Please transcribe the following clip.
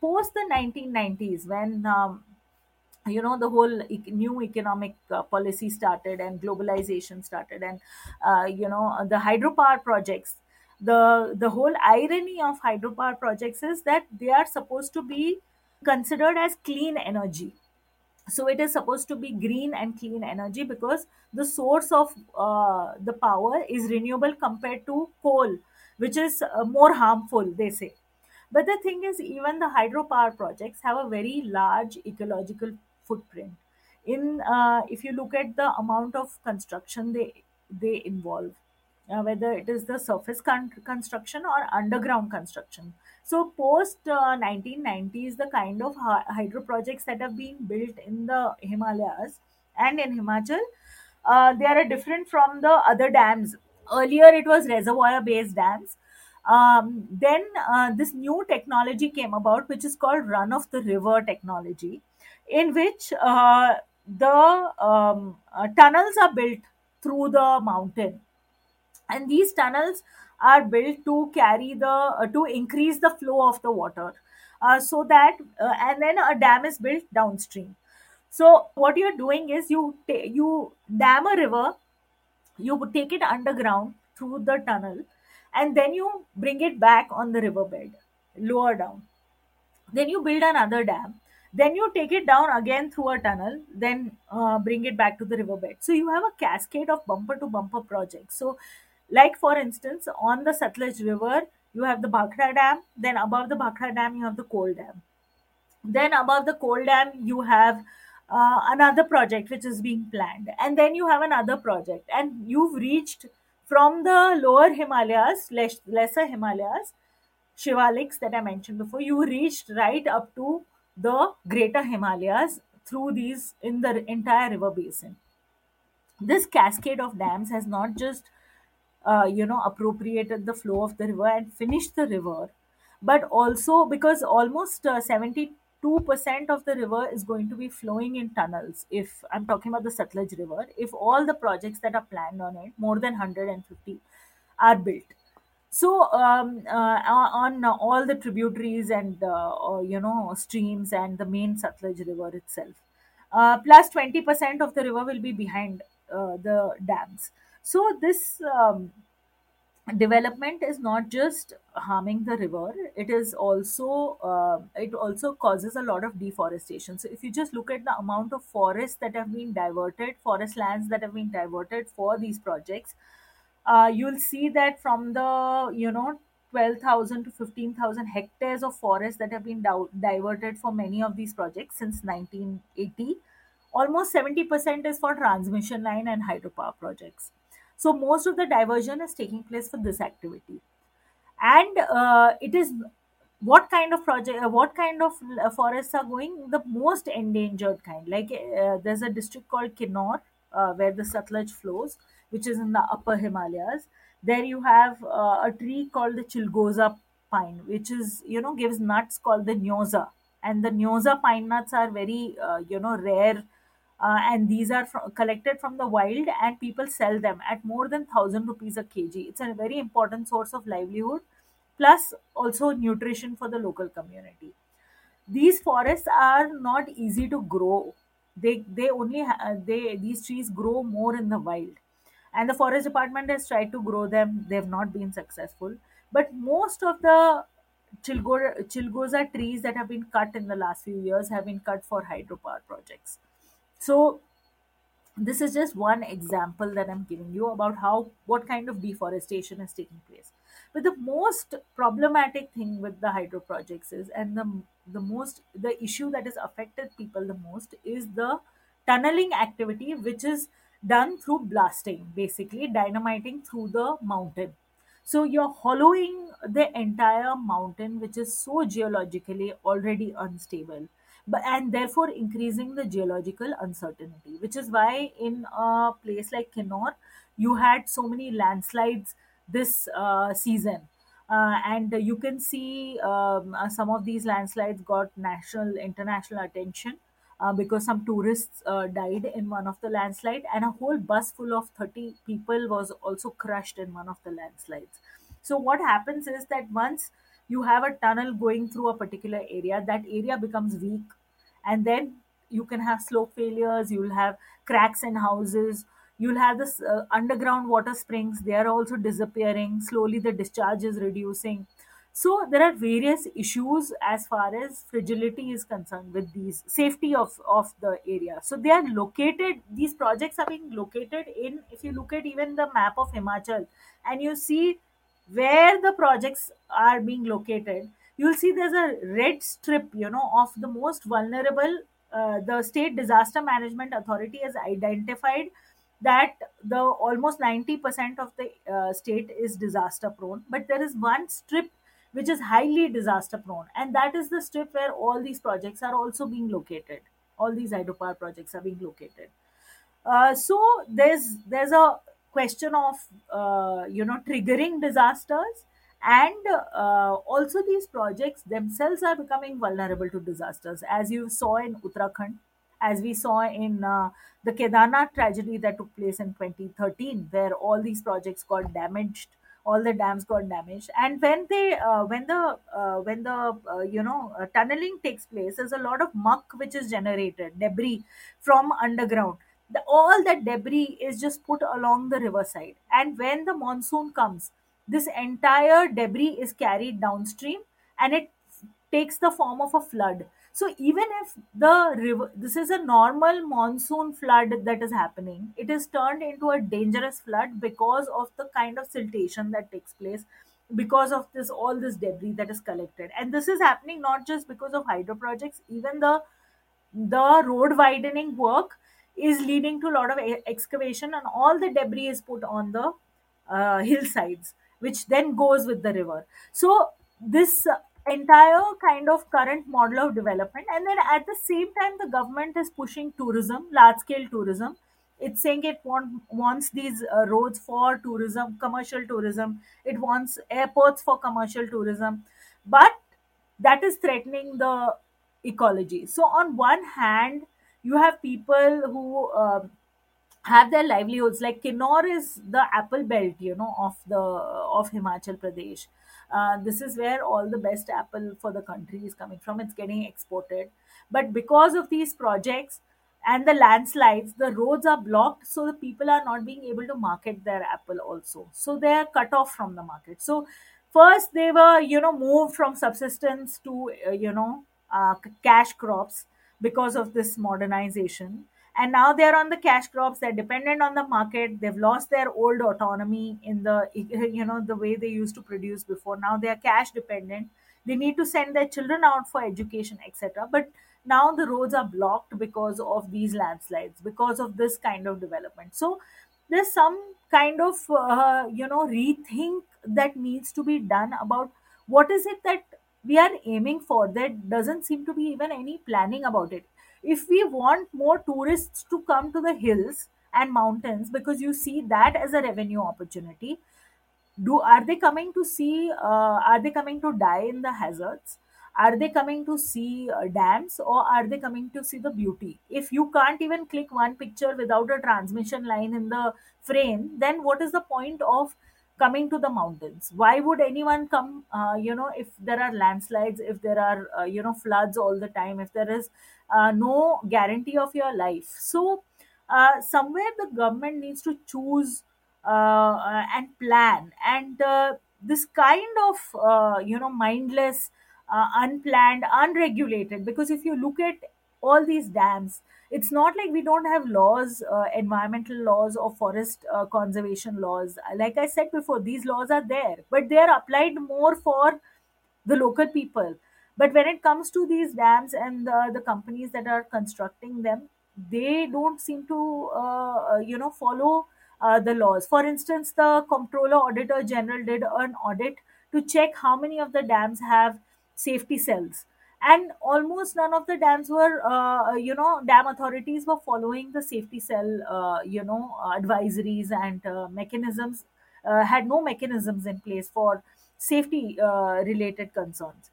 post the 1990s when um, you know the whole new economic uh, policy started and globalization started and uh, you know the hydropower projects. The the whole irony of hydropower projects is that they are supposed to be considered as clean energy. So it is supposed to be green and clean energy because the source of uh, the power is renewable compared to coal which is uh, more harmful they say but the thing is even the hydropower projects have a very large ecological footprint in uh, if you look at the amount of construction they they involve uh, whether it is the surface con- construction or underground construction. So, post uh, 1990s, the kind of hy- hydro projects that have been built in the Himalayas and in Himachal, uh, they are different from the other dams. Earlier, it was reservoir based dams. Um, then, uh, this new technology came about, which is called run of the river technology, in which uh, the um, uh, tunnels are built through the mountain. And these tunnels are built to carry the uh, to increase the flow of the water uh, so that uh, and then a dam is built downstream. So what you're doing is you you dam a river you take it underground through the tunnel and then you bring it back on the riverbed lower down. Then you build another dam. Then you take it down again through a tunnel then uh, bring it back to the riverbed. So you have a cascade of bumper to bumper projects. So like for instance on the satluj river you have the bhakra dam then above the bhakra dam you have the Kol dam. Then above the Kol dam you have uh, another project which is being planned. And then you have another project. And you've reached from the lower himalayas less, lesser himalayas shivaliks that I mentioned before, you reached right up to the greater Himalayas through these in the entire river basin. This cascade of dams has not just uh, you know appropriated the flow of the river and finished the river, but also because almost uh, 72% of the river is going to be flowing in tunnels. If I'm talking about the Satluj River, if all the projects that are planned on it, more than 150, are built so um, uh, on all the tributaries and uh, uh, you know streams and the main Satluj River itself, uh, plus twenty percent of the river will be behind uh, the dams. So this um, development is not just harming the river; it is also uh, it also causes a lot of deforestation. So if you just look at the amount of forests that have been diverted, forest lands that have been diverted for these projects uh, you'll see that from the you know 12,000 to 15,000 hectares of forest that have been diverted for many of these projects since 1980 almost 70% is for transmission line and hydropower projects so most of the diversion is taking place for this activity. And uh, it is what kind of project uh, what kind of uh, forests are going? The most endangered kind. Like uh, there's a district called Kinnaur uh, where the Satluj flows which is in the upper Himalayas. There you have uh, a tree called the Chilgoza pine which is you know gives nuts called the Nyoza. And the Nyoza pine nuts are very you know rare uh, and these are collected from the wild and people sell them at more than 1000 rupees a kg. It's a very important source of livelihood plus also nutrition for the local community. These forests are not easy to grow. They they only ha- they these trees grow more in the wild. And the forest department has tried to grow them. They have not been successful. But most of the chilgo- chilgoza trees that have been cut in the last few years have been cut for hydropower projects so this is just one example that i'm giving you about how what kind of deforestation is taking place. But the most problematic thing with the hydro projects is and the the most the issue that has affected people the most is the tunneling activity which is done through blasting basically dynamiting through the mountain. So you're hollowing the entire mountain, which is so geologically already unstable, but and therefore increasing the geological uncertainty. Which is why in a place like Kinnaur, you had so many landslides this uh, season. Uh, and you can see um, uh, some of these landslides got national, international attention uh, because some tourists uh, died in one of the landslide and a whole bus full of 30 people was also crushed in one of the landslides so what happens is that once you have a tunnel going through a particular area that area becomes weak and then you can have slope failures you'll have cracks in houses you'll have this uh, underground water springs they are also disappearing slowly the discharge is reducing. So there are various issues as far as fragility is concerned with these safety of of the area. So they are located these projects are being located in if you look at even the map of himachal and you see where the projects are being located you'll see there's a red strip you know of the most vulnerable uh, the state disaster management authority has identified that the almost 90% of the uh, state is disaster prone. But there is one strip which is highly disaster prone and that is the strip where all these projects are also being located. All these hydropower projects are being located. Uh, so there's there's a question of uh, you know triggering disasters and uh, also these projects themselves are becoming vulnerable to disasters. As you saw in uttarakhand as we saw in uh, the kedarnath tragedy that took place in 2013 where all these projects got damaged all the dams got damaged. And when they uh, when the uh, when the uh, you know uh, tunneling takes place there's a lot of muck which is generated debris from underground. The, all that debris is just put along the riverside. And when the monsoon comes this entire debris is carried downstream and it takes the form of a flood. So even if the river this is a normal monsoon flood that is happening it is turned into a dangerous flood because of the kind of siltation that takes place because of this all this debris that is collected. And this is happening not just because of hydro projects even the the road widening work is leading to a lot of excavation and all the debris is put on the uh, hillsides which then goes with the river. So this uh, entire kind of current model of development and then at the same time the government is pushing tourism large scale tourism. It's saying it want, wants these uh, roads for tourism commercial tourism. It wants airports for commercial tourism. But that is threatening the ecology. So on one hand you have people who um have their livelihoods. Like Kinnaur is the apple belt you know of the of Himachal Pradesh. Uh, this is where all the best apple for the country is coming from. It's getting exported. But because of these projects and the landslides the roads are blocked so the people are not being able to market their apple also. So they are cut off from the market. So first they were you know moved from subsistence to uh, you know uh, cash crops because of this modernization and now they're on the cash crops. They're dependent on the market. They've lost their old autonomy in the you know the way they used to produce before. Now they are cash dependent. They need to send their children out for education etc but now the roads are blocked because of these landslides because of this kind of development. So there's some kind of uh, you know rethink that needs to be done about what is it that we are aiming for there doesn't seem to be even any planning about it. If we want more tourists to come to the hills and mountains because you see that as a revenue opportunity do are they coming to see uh, are they coming to die in the hazards? Are they coming to see uh, dams or are they coming to see the beauty? If you can't even click one picture without a transmission line in the frame then what is the point of coming to the mountains. Why would anyone come uh, you know if there are landslides if there are uh, you know floods all the time if there is uh, no guarantee of your life? So uh, somewhere the government needs to choose uh, uh, and plan. And this kind of you know mindless unplanned unregulated because if you look at all these dams it's not like we don't have laws uh, environmental laws or forest uh, conservation laws. Like i said before these laws are there but they are applied more for the local people. But when it comes to these dams and the, the companies that are constructing them they don't seem to uh, uh, you know follow uh, the laws. For instance the comptroller auditor general did an audit to check how many of the dams have safety cells and almost none of the dams were uh, you know dam authorities were following the safety cell uh, you know advisories and uh, mechanisms uh, had no mechanisms in place for safety uh, related concerns